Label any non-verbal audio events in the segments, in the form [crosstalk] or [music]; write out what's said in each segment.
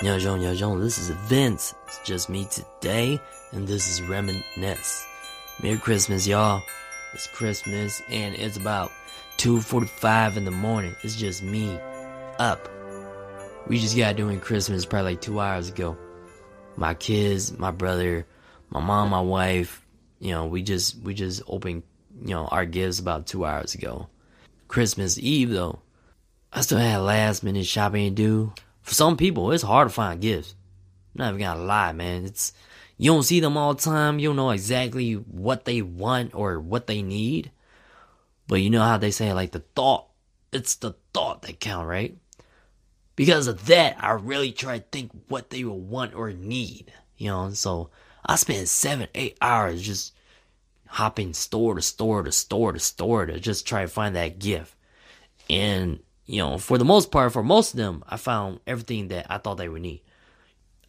Yo, yo, this is Vince. It's just me today, and this is Reminisce. Merry Christmas, y'all. It's Christmas, and it's about 2.45 in the morning. It's just me, up. We just got doing Christmas probably like two hours ago. My kids, my brother, my mom, my wife, you know, we just, we just opened, you know, our gifts about two hours ago. Christmas Eve, though, I still had last minute shopping to do for some people, it's hard to find gifts. I'm not even gonna lie, man. It's you don't see them all the time. You don't know exactly what they want or what they need. But you know how they say like the thought. It's the thought that count, right? Because of that, I really try to think what they will want or need. You know, so I spend seven, eight hours just hopping store to store to store to store to just try to find that gift. And you know, for the most part, for most of them, I found everything that I thought they would need.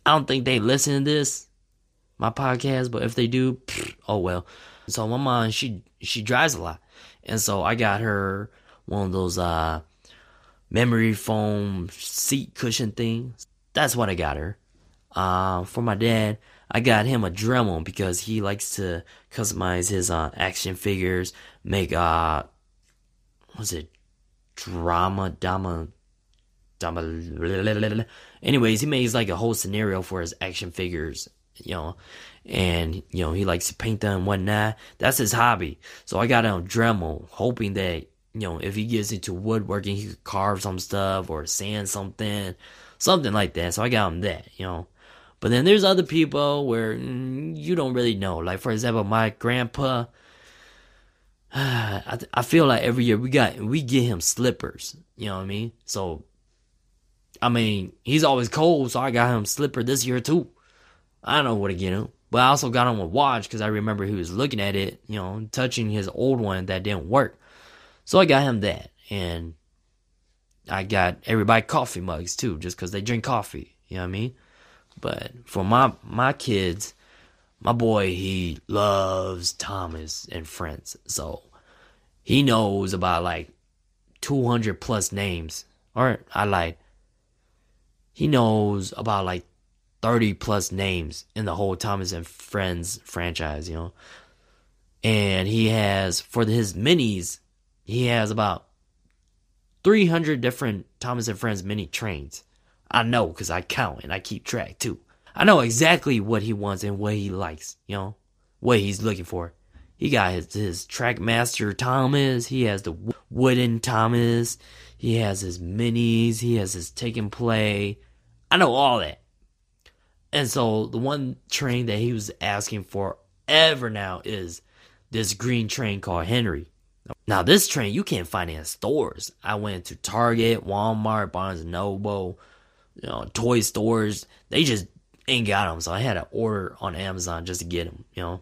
I don't think they listen to this, my podcast, but if they do, pfft, oh well. So my mom, she she drives a lot, and so I got her one of those uh memory foam seat cushion things. That's what I got her. Uh, for my dad, I got him a Dremel because he likes to customize his uh, action figures, make uh, what's it, drama, drama, drama. Anyways, he makes like a whole scenario for his action figures, you know, and you know he likes to paint them and whatnot. That's his hobby. So I got him Dremel, hoping that you know if he gets into woodworking, he could carve some stuff or sand something, something like that. So I got him that, you know. But then there's other people where mm, you don't really know. Like for example, my grandpa I, I feel like every year we got we get him slippers. You know what I mean? So, I mean he's always cold, so I got him slipper this year too. I don't know what to get him, but I also got him a watch because I remember he was looking at it, you know, touching his old one that didn't work. So I got him that, and I got everybody coffee mugs too, just because they drink coffee. You know what I mean? But for my my kids, my boy he loves Thomas and Friends, so he knows about like 200 plus names. Or I lied. He knows about like 30 plus names in the whole Thomas and Friends franchise, you know. And he has for his minis, he has about 300 different Thomas and Friends mini trains. I know because I count and I keep track too. I know exactly what he wants and what he likes, you know, what he's looking for. He got his, his Trackmaster Thomas. He has the wooden Thomas. He has his minis. He has his take and play. I know all that. And so the one train that he was asking for ever now is this green train called Henry. Now this train you can't find in stores. I went to Target, Walmart, Barnes and Noble, you know, toy stores. They just ain't got them, so I had to order on Amazon just to get them. You know,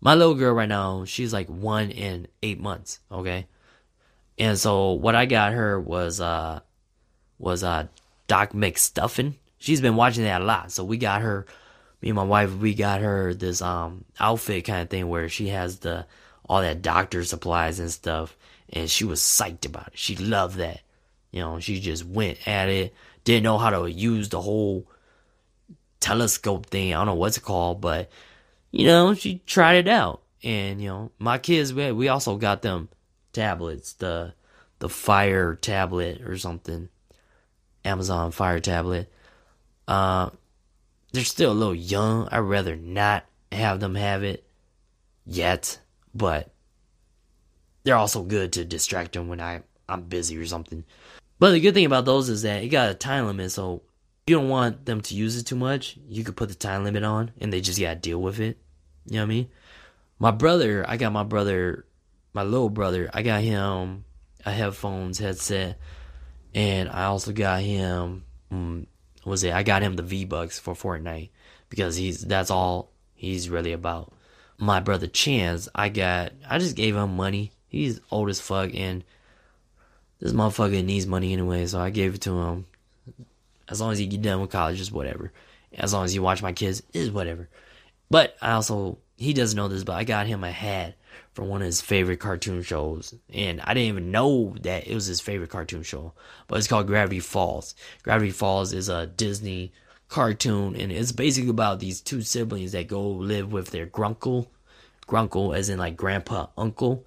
my little girl right now, she's like one in eight months. Okay, and so what I got her was uh was uh Doc McStuffin. She's been watching that a lot, so we got her. Me and my wife, we got her this um outfit kind of thing where she has the all that doctor supplies and stuff, and she was psyched about it. She loved that. You know, she just went at it. Didn't know how to use the whole telescope thing. I don't know what's it called, but you know, she tried it out. And you know, my kids we, we also got them tablets, the the Fire tablet or something. Amazon Fire tablet. Uh they're still a little young. I'd rather not have them have it yet, but they're also good to distract them when I I'm busy or something. But the good thing about those is that it got a time limit, so you don't want them to use it too much, you could put the time limit on and they just gotta deal with it. You know what I mean? My brother, I got my brother, my little brother, I got him a headphones headset, and I also got him, um, was it? I got him the V Bucks for Fortnite because he's that's all he's really about. My brother Chance, I got, I just gave him money. He's old as fuck, and this motherfucker needs money anyway, so I gave it to him as long as you get done with college, is whatever. As long as you watch my kids, is whatever. But I also, he doesn't know this, but I got him a hat for one of his favorite cartoon shows. And I didn't even know that it was his favorite cartoon show. But it's called Gravity Falls. Gravity Falls is a Disney cartoon, and it's basically about these two siblings that go live with their grunkle, grunkle as in like grandpa, uncle,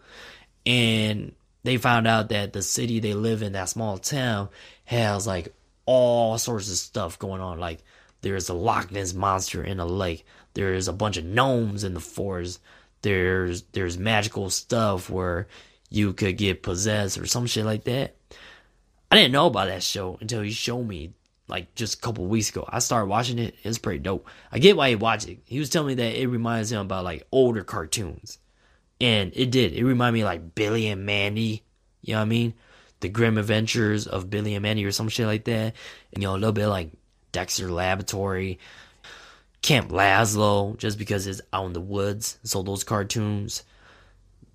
and they found out that the city they live in, that small town, has like all sorts of stuff going on. Like there's a Loch Ness monster in a lake. There's a bunch of gnomes in the forest. There's there's magical stuff where you could get possessed or some shit like that. I didn't know about that show until he showed me like just a couple weeks ago. I started watching it. It's pretty dope. I get why he watched it. He was telling me that it reminds him about like older cartoons. And it did. It reminded me like Billy and Mandy. You know what I mean? The Grim Adventures of Billy and Mandy or some shit like that. And you know, a little bit like Dexter Laboratory, Camp Lazlo, just because it's out in the woods. So those cartoons,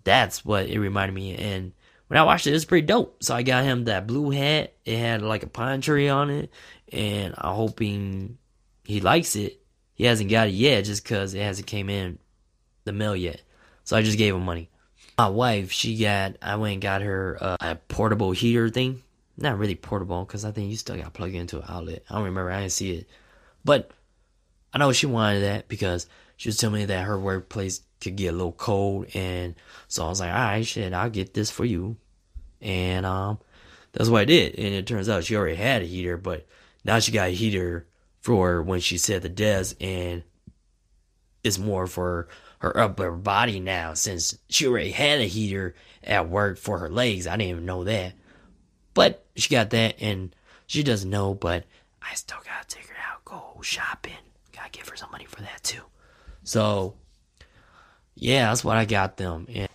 that's what it reminded me. And when I watched it, it was pretty dope. So I got him that blue hat. It had like a pine tree on it, and I'm hoping he likes it. He hasn't got it yet, just because it hasn't came in the mail yet. So I just gave him money. My wife, she got, I went and got her uh, a portable heater thing. Not really portable, because I think you still got to plug it into an outlet. I don't remember, I didn't see it. But I know she wanted that because she was telling me that her workplace could get a little cold. And so I was like, all right, shit, I'll get this for you. And um, that's what I did. And it turns out she already had a heater, but now she got a heater for when she set the desk. And it's more for her upper body now since she already had a heater at work for her legs. I didn't even know that. But she got that and she doesn't know, but I still gotta take her out, go shopping. Gotta give her some money for that too. So yeah, that's what I got them. And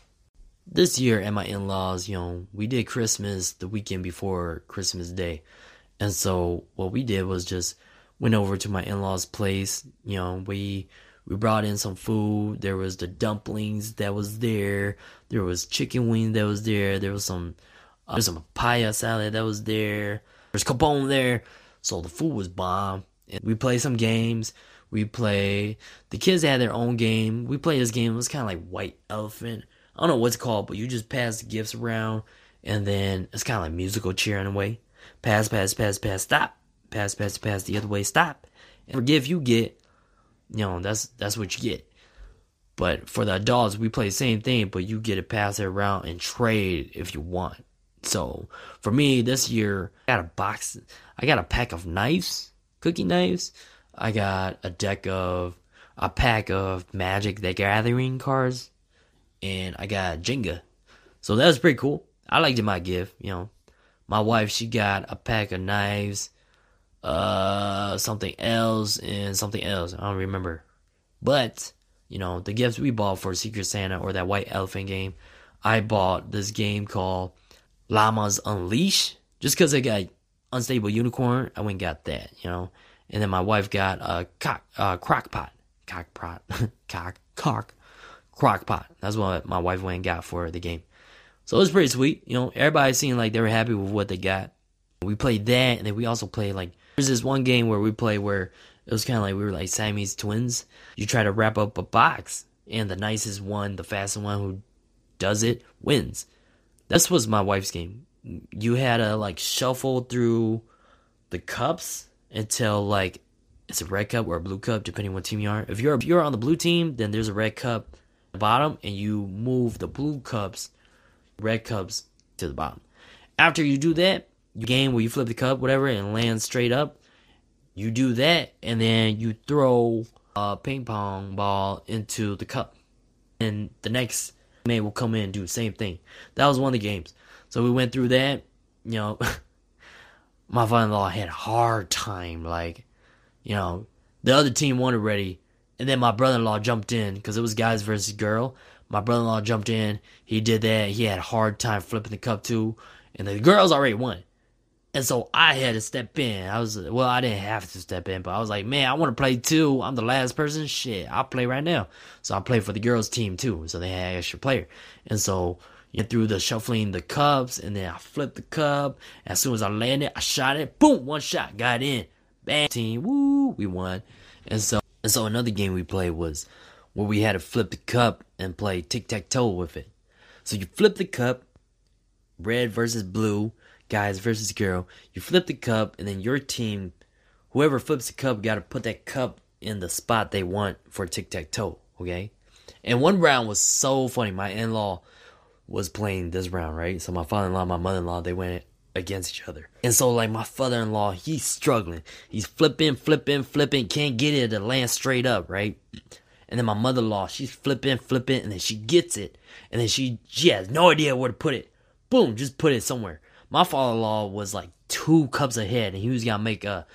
this year at my in laws, you know, we did Christmas the weekend before Christmas Day. And so what we did was just went over to my in laws' place. You know, we we brought in some food. There was the dumplings that was there. There was chicken wing that was there. There was some uh, there's some papaya salad that was there. There's capone there. So the food was bomb. And we played some games. We play. The kids had their own game. We played this game. It was kind of like White Elephant. I don't know what's called, but you just pass the gifts around, and then it's kind of like musical chair in a way. Pass, pass, pass, pass, stop. Pass, pass, pass the other way, stop. And forgive you get you know, that's that's what you get. But for the adults, we play the same thing, but you get to pass it around and trade if you want. So for me this year, I got a box. I got a pack of knives, cookie knives. I got a deck of a pack of Magic the Gathering cards, and I got Jenga. So that was pretty cool. I liked. My gift, you know, my wife she got a pack of knives uh, something else, and something else. I don't remember. But, you know, the gifts we bought for Secret Santa or that White Elephant game, I bought this game called Llamas Unleash. Just because I got Unstable Unicorn, I went got that, you know. And then my wife got a cock, uh, crock pot. Cock [laughs] cock, cock, crock pot. That's what my wife went and got for the game. So it was pretty sweet. You know, everybody seemed like they were happy with what they got. We played that, and then we also played like there's this one game where we play where it was kind of like we were like Siamese twins. You try to wrap up a box, and the nicest one, the fastest one who does it wins. This was my wife's game. You had to like shuffle through the cups until like it's a red cup or a blue cup, depending on what team you are. If you're if you're on the blue team, then there's a red cup at the bottom, and you move the blue cups, red cups to the bottom. After you do that, game where you flip the cup, whatever, and land straight up. You do that, and then you throw a ping pong ball into the cup, and the next man will come in and do the same thing. That was one of the games. So we went through that. You know, [laughs] my father-in-law had a hard time. Like, you know, the other team won already, and then my brother-in-law jumped in because it was guys versus girl. My brother-in-law jumped in. He did that. He had a hard time flipping the cup too, and the girls already won. And so I had to step in. I was, well, I didn't have to step in, but I was like, man, I want to play too. I'm the last person. Shit, I'll play right now. So I played for the girls' team too. So they had extra player. And so you through the shuffling the cups, and then I flipped the cup. As soon as I landed, I shot it. Boom, one shot, got in. Bang, team, woo, we won. And so, and so another game we played was where we had to flip the cup and play tic tac toe with it. So you flip the cup, red versus blue guys versus girl. You flip the cup, and then your team whoever flips the cup got to put that cup in the spot they want for tic tac toe. Okay, and one round was so funny. My in law was playing this round, right? So my father in law, my mother in law, they went against each other. And so like my father in law, he's struggling. He's flipping, flipping, flipping, can't get it to land straight up, right? And then my mother in law, she's flipping, flipping, and then she gets it. And then she she has no idea where to put it. Boom, just put it somewhere. My father in law was like two cups ahead and he was gonna make a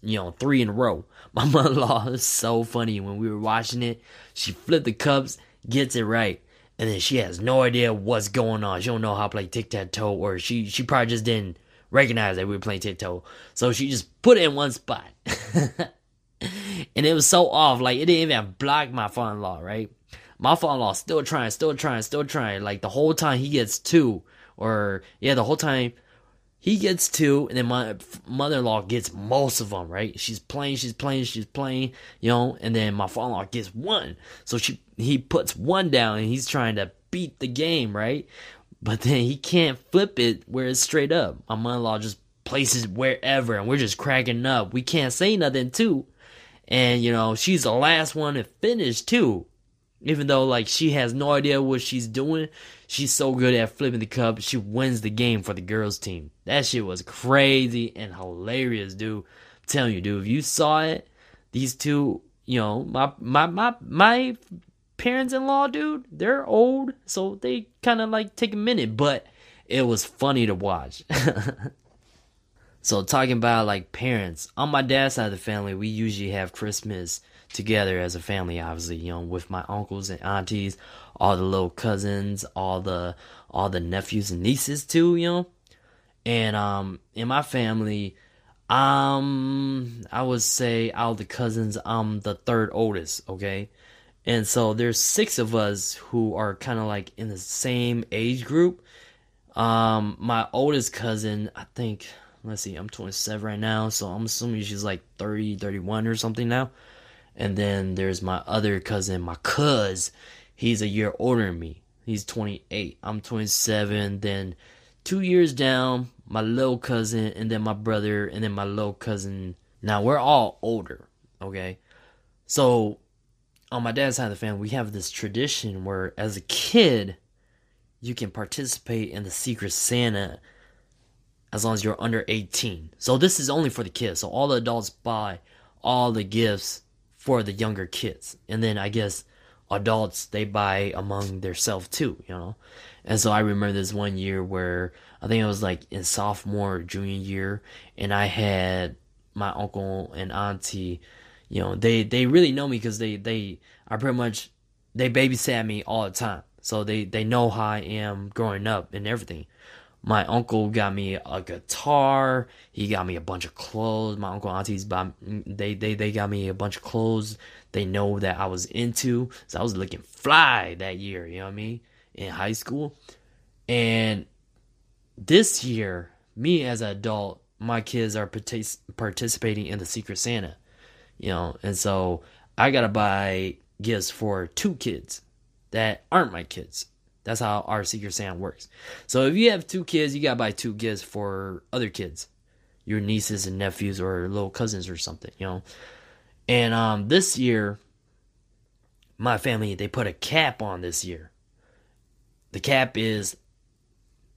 you know three in a row. [laughs] My mother in law is so funny when we were watching it. She flipped the cups, gets it right and then she has no idea what's going on. She don't know how to play tic tac toe, or she she probably just didn't recognize that we were playing tic-tac-toe So she just put it in one spot, [laughs] and it was so off. Like it didn't even block my father-in-law. Right, my father-in-law still trying, still trying, still trying. Like the whole time he gets two, or yeah, the whole time he gets two, and then my mother-in-law gets most of them. Right? She's playing, she's playing, she's playing. You know, and then my father-in-law gets one. So she he puts one down, and he's trying to beat the game. Right? But then he can't flip it where it's straight up. My mother-in-law just places wherever, and we're just cracking up. We can't say nothing too. And you know, she's the last one to finish too. Even though like she has no idea what she's doing, she's so good at flipping the cup. She wins the game for the girls team. That shit was crazy and hilarious, dude. I'm telling you, dude, if you saw it, these two, you know, my my my my parents in law, dude, they're old, so they kind of like take a minute, but it was funny to watch. [laughs] so talking about like parents on my dad's side of the family, we usually have Christmas together as a family, obviously, you know, with my uncles and aunties, all the little cousins, all the all the nephews and nieces too, you know. And um in my family, um I would say out of the cousins, I'm the third oldest, okay? And so there's six of us who are kind of like in the same age group. Um my oldest cousin, I think let's see, I'm 27 right now, so I'm assuming she's like 30, 31 or something now. And then there's my other cousin, my cuz. He's a year older than me. He's 28. I'm 27. Then two years down, my little cousin, and then my brother, and then my little cousin. Now we're all older, okay? So on my dad's side of the family, we have this tradition where as a kid, you can participate in the Secret Santa as long as you're under 18. So this is only for the kids. So all the adults buy all the gifts for the younger kids. And then I guess adults they buy among themselves too, you know. And so I remember this one year where I think it was like in sophomore junior year, and I had my uncle and auntie, you know, they they really know me because they they are pretty much they babysat me all the time, so they they know how I am growing up and everything. My uncle got me a guitar. He got me a bunch of clothes. My uncle aunties, they they they got me a bunch of clothes. They know that I was into, so I was looking fly that year. You know what I mean? In high school, and this year, me as an adult, my kids are partic- participating in the Secret Santa. You know, and so I gotta buy gifts for two kids that aren't my kids. That's how our Secret Santa works. So if you have two kids, you gotta buy two gifts for other kids, your nieces and nephews or little cousins or something, you know. And um, this year, my family they put a cap on this year. The cap is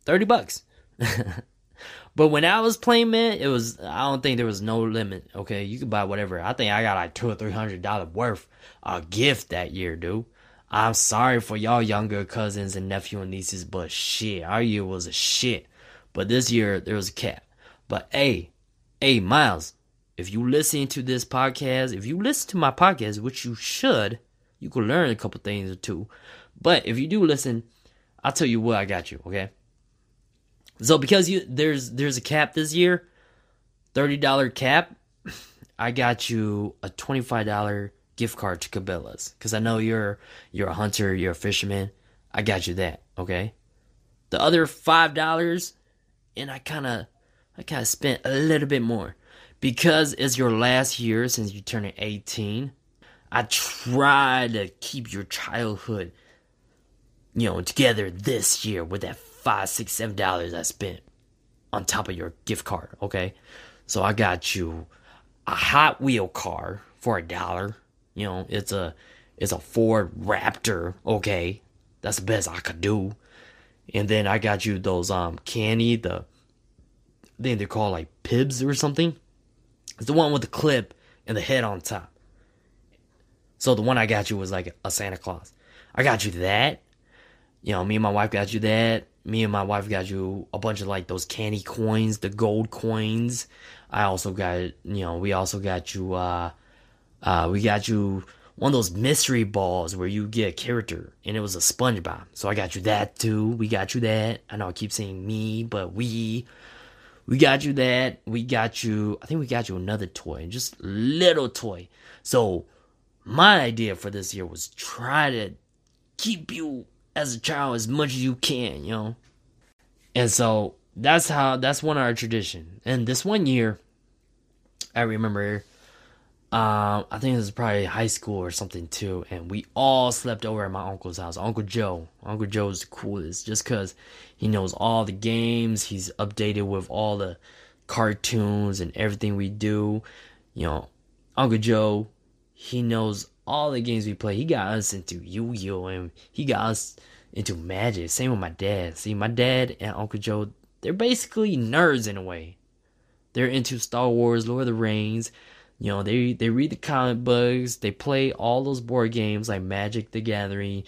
thirty bucks. [laughs] but when I was playing, man, it was I don't think there was no limit. Okay, you could buy whatever. I think I got like two or three hundred dollar worth a gift that year, dude. I'm sorry for y'all younger cousins and nephew and nieces, but shit, our year was a shit. But this year there was a cap. But hey, hey, Miles, if you listen to this podcast, if you listen to my podcast, which you should, you could learn a couple things or two. But if you do listen, I'll tell you what I got you, okay? So because you there's there's a cap this year, thirty dollar cap, [laughs] I got you a twenty five dollar gift card to Cabela's because I know you're you're a hunter, you're a fisherman. I got you that, okay? The other five dollars, and I kind of I kind of spent a little bit more because it's your last year since you turned 18. I try to keep your childhood, you know, together this year with that five, six, seven dollars I spent on top of your gift card, okay? So I got you a Hot Wheel car for a dollar. You know, it's a it's a Ford Raptor. Okay, that's the best I could do. And then I got you those um candy the I think they're called like Pibs or something. It's the one with the clip and the head on top. So the one I got you was like a Santa Claus. I got you that. You know, me and my wife got you that. Me and my wife got you a bunch of like those candy coins, the gold coins. I also got, you know, we also got you, uh, uh, we got you one of those mystery balls where you get a character and it was a SpongeBob. So I got you that too. We got you that. I know I keep saying me, but we, we got you that. We got you, I think we got you another toy, just little toy. So my idea for this year was try to keep you as a child as much as you can, you know. And so that's how that's one of our tradition. And this one year, I remember, um, I think this was probably high school or something too, and we all slept over at my uncle's house. Uncle Joe, Uncle Joe's the coolest, just cause he knows all the games. He's updated with all the cartoons and everything we do. You know, Uncle Joe, he knows all the games we play. He got us into Yu-Gi-Oh and he got us into Magic. Same with my dad. See, my dad and Uncle Joe, they're basically nerds in a way. They're into Star Wars, Lord of the Rings. You know, they they read the comic books. They play all those board games like Magic the Gathering,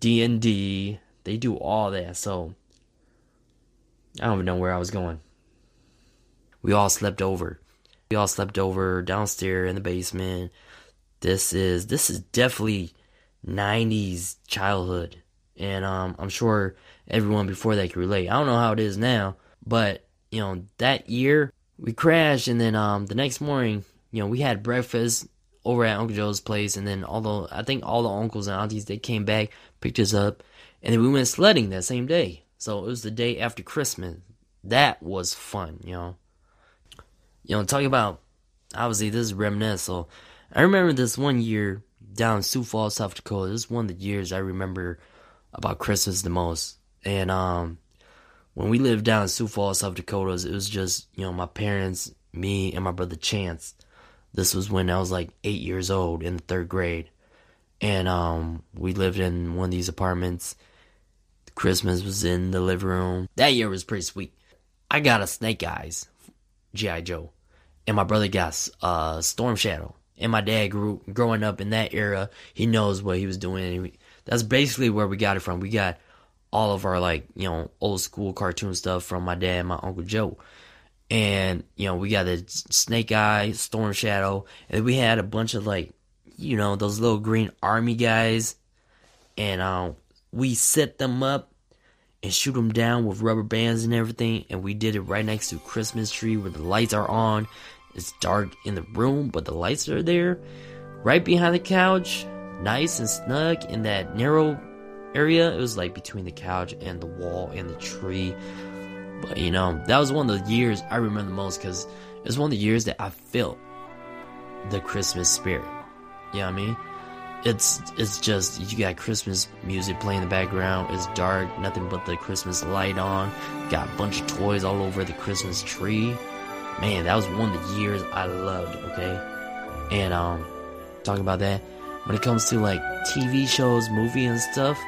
D and D. They do all that. So I don't even know where I was going. We all slept over. We all slept over downstairs in the basement. This is this is definitely 90s childhood. And um, I'm sure everyone before that can relate. I don't know how it is now, but you know, that year we crashed and then um the next morning, you know, we had breakfast over at Uncle Joe's place and then all the I think all the uncles and aunties they came back, picked us up, and then we went sledding that same day. So it was the day after Christmas. That was fun, you know. You know, talking about obviously this is reminisce, so I remember this one year down in Sioux Falls, South Dakota. This is one of the years I remember about Christmas the most. And um, when we lived down in Sioux Falls, South Dakota, it was just you know my parents, me, and my brother Chance. This was when I was like eight years old in the third grade, and um, we lived in one of these apartments. Christmas was in the living room. That year was pretty sweet. I got a Snake Eyes, GI Joe, and my brother got uh, Storm Shadow and my dad grew growing up in that era. He knows what he was doing. that's basically where we got it from. We got all of our like you know old school cartoon stuff from my dad and my uncle Joe. And you know we got the Snake Eye, Storm Shadow, and we had a bunch of like you know those little green army guys, and um, we set them up and shoot them down with rubber bands and everything. And we did it right next to Christmas tree where the lights are on it's dark in the room, but the lights are there. Right behind the couch, nice and snug in that narrow area. It was like between the couch and the wall and the tree. But you know, that was one of the years I remember the most because it was one of the years that I felt the Christmas spirit. You know what I mean? It's it's just you got Christmas music playing in the background. It's dark, nothing but the Christmas light on. Got a bunch of toys all over the Christmas tree man, that was one of the years I loved, okay? And um talking about that, when it comes to like TV shows, movie and stuff,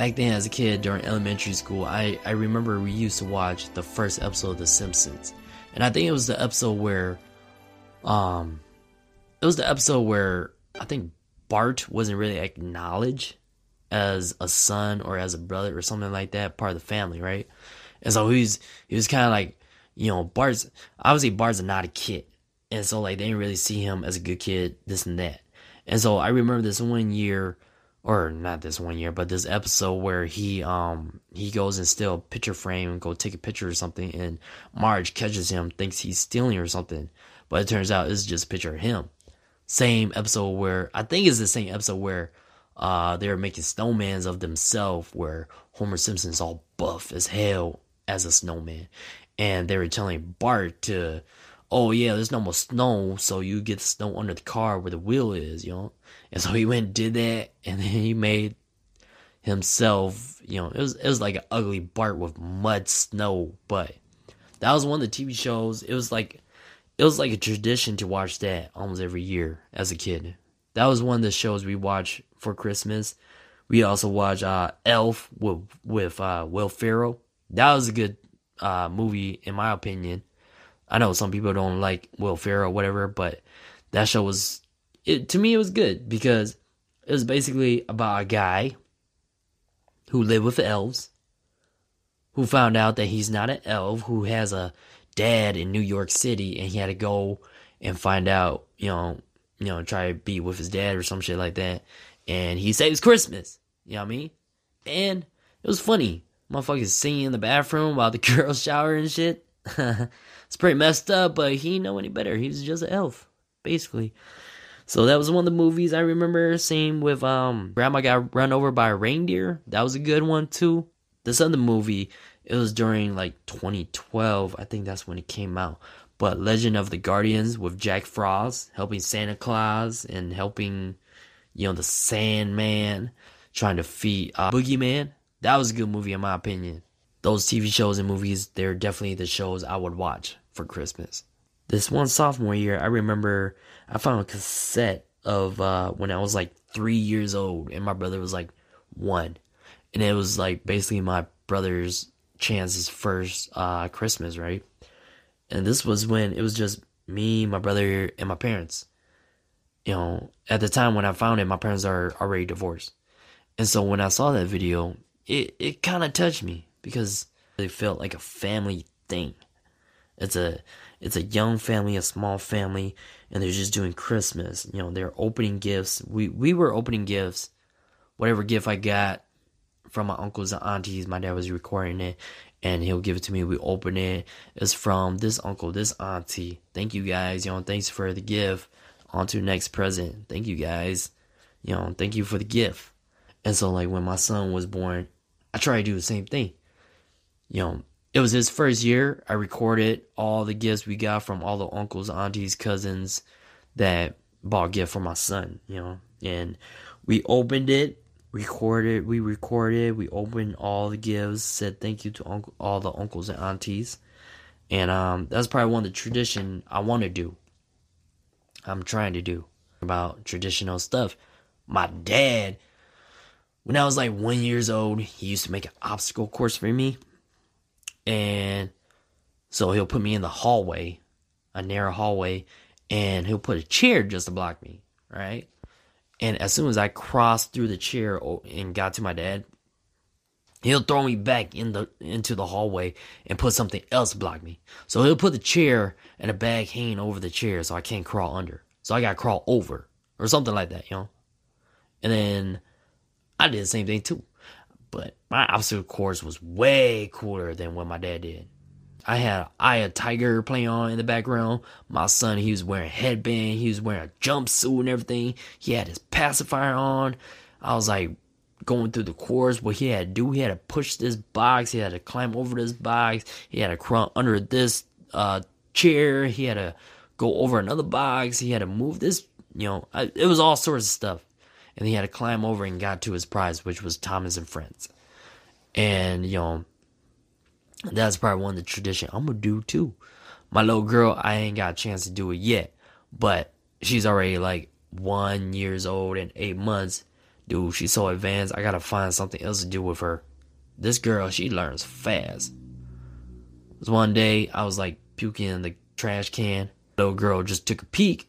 back then as a kid during elementary school, I, I remember we used to watch the first episode of The Simpsons. And I think it was the episode where um it was the episode where I think Bart wasn't really acknowledged as a son or as a brother or something like that, part of the family, right? And so he's he was kind of like you know, Bart's obviously Bart's not a kid, and so like they didn't really see him as a good kid, this and that. And so I remember this one year, or not this one year, but this episode where he um he goes and steal a picture frame and go take a picture or something, and Marge catches him, thinks he's stealing or something, but it turns out it's just a picture of him. Same episode where I think it's the same episode where uh they're making snowmans of themselves, where Homer Simpson's all buff as hell as a snowman, and they were telling Bart to, oh yeah, there's no more snow, so you get snow under the car where the wheel is, you know. And so he went and did that, and then he made himself, you know, it was it was like an ugly Bart with mud snow, but that was one of the TV shows. It was like it was like a tradition to watch that almost every year as a kid. That was one of the shows we watched for Christmas. We also watched uh, Elf with with uh, Will Ferrell. That was a good uh, movie in my opinion. I know some people don't like Will Ferrell or whatever, but that show was it to me it was good because it was basically about a guy who lived with elves who found out that he's not an elf who has a dad in New York City and he had to go and find out, you know, you know, try to be with his dad or some shit like that. And he saves Christmas. You know what I mean? And it was funny. Motherfuckers singing in the bathroom while the [laughs] girls shower and shit. [laughs] it's pretty messed up, but he know any better. He was just an elf, basically. So that was one of the movies I remember seeing with um Grandma got run over by a reindeer. That was a good one too. This other movie, it was during like 2012. I think that's when it came out. But Legend of the Guardians with Jack Frost helping Santa Claus and helping, you know, the Sandman trying to feed uh, Boogeyman. That was a good movie in my opinion. Those TV shows and movies, they're definitely the shows I would watch for Christmas. This one sophomore year, I remember I found a cassette of uh, when I was like three years old and my brother was like one. And it was like basically my brother's chance's first uh, Christmas, right? And this was when it was just me, my brother, and my parents. You know, at the time when I found it, my parents are already divorced. And so when I saw that video, it, it kind of touched me because it felt like a family thing. It's a it's a young family, a small family, and they're just doing Christmas. You know, they're opening gifts. We we were opening gifts. Whatever gift I got from my uncles and aunties, my dad was recording it, and he'll give it to me. We open it. It's from this uncle, this auntie. Thank you guys. You know, thanks for the gift. On to next present. Thank you guys. You know, thank you for the gift. And so, like, when my son was born, I tried to do the same thing. You know, it was his first year. I recorded all the gifts we got from all the uncles, aunties, cousins that bought a gift for my son, you know. And we opened it, recorded, we recorded, we opened all the gifts, said thank you to uncle, all the uncles and aunties. And um, that's probably one of the tradition I want to do. I'm trying to do about traditional stuff. My dad, when I was like one years old, he used to make an obstacle course for me and so he'll put me in the hallway, a narrow hallway, and he'll put a chair just to block me, right? And as soon as I crossed through the chair and got to my dad, he'll throw me back in the into the hallway and put something else to block me. So he'll put the chair and a bag hanging over the chair so I can't crawl under. So I gotta crawl over or something like that, you know. And then I did the same thing too. But my obstacle course was way cooler than what my dad did. I had I had Tiger playing on in the background. My son, he was wearing a headband, he was wearing a jumpsuit and everything. He had his pacifier on. I was like going through the course. What he had to do, he had to push this box, he had to climb over this box, he had to crawl under this uh, chair, he had to go over another box, he had to move this. You know, I, it was all sorts of stuff and he had to climb over and got to his prize, which was Thomas and Friends. And you know, that's probably one of the tradition I'm gonna do too. My little girl, I ain't got a chance to do it yet, but she's already like one years old and eight months. Dude, she's so advanced. I gotta find something else to do with her. This girl, she learns fast. Was one day I was like puking in the trash can. Little girl just took a peek,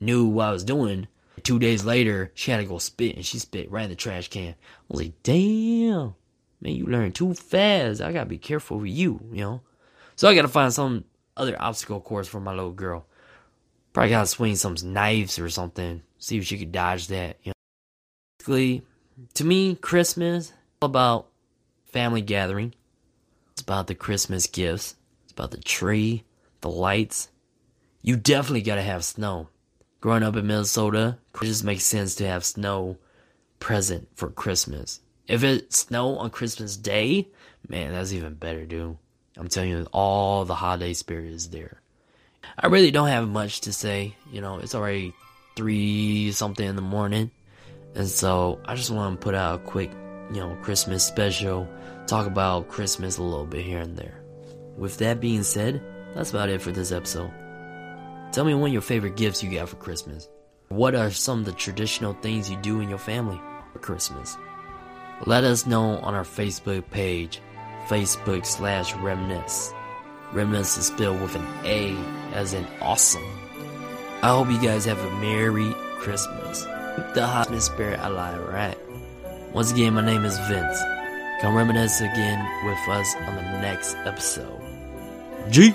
knew what I was doing, Two days later, she had to go spit, and she spit right in the trash can. I was like, damn, man, you learn too fast. I gotta be careful with you, you know? So I gotta find some other obstacle course for my little girl. Probably gotta swing some knives or something, see if she could dodge that, you know? Basically, to me, Christmas all about family gathering. It's about the Christmas gifts. It's about the tree, the lights. You definitely gotta have snow growing up in Minnesota, it just makes sense to have snow present for Christmas. If it snow on Christmas Day, man, that's even better, dude. I'm telling you, all the holiday spirit is there. I really don't have much to say. You know, it's already three something in the morning, and so I just want to put out a quick, you know, Christmas special. Talk about Christmas a little bit here and there. With that being said, that's about it for this episode. Tell me one of your favorite gifts you got for Christmas. What are some of the traditional things you do in your family for Christmas? Let us know on our Facebook page, Facebook slash Reminisce. Reminisce is spelled with an A as in awesome. I hope you guys have a Merry Christmas. Keep the hot spirit alive, right? Once again, my name is Vince. Come reminisce again with us on the next episode. G.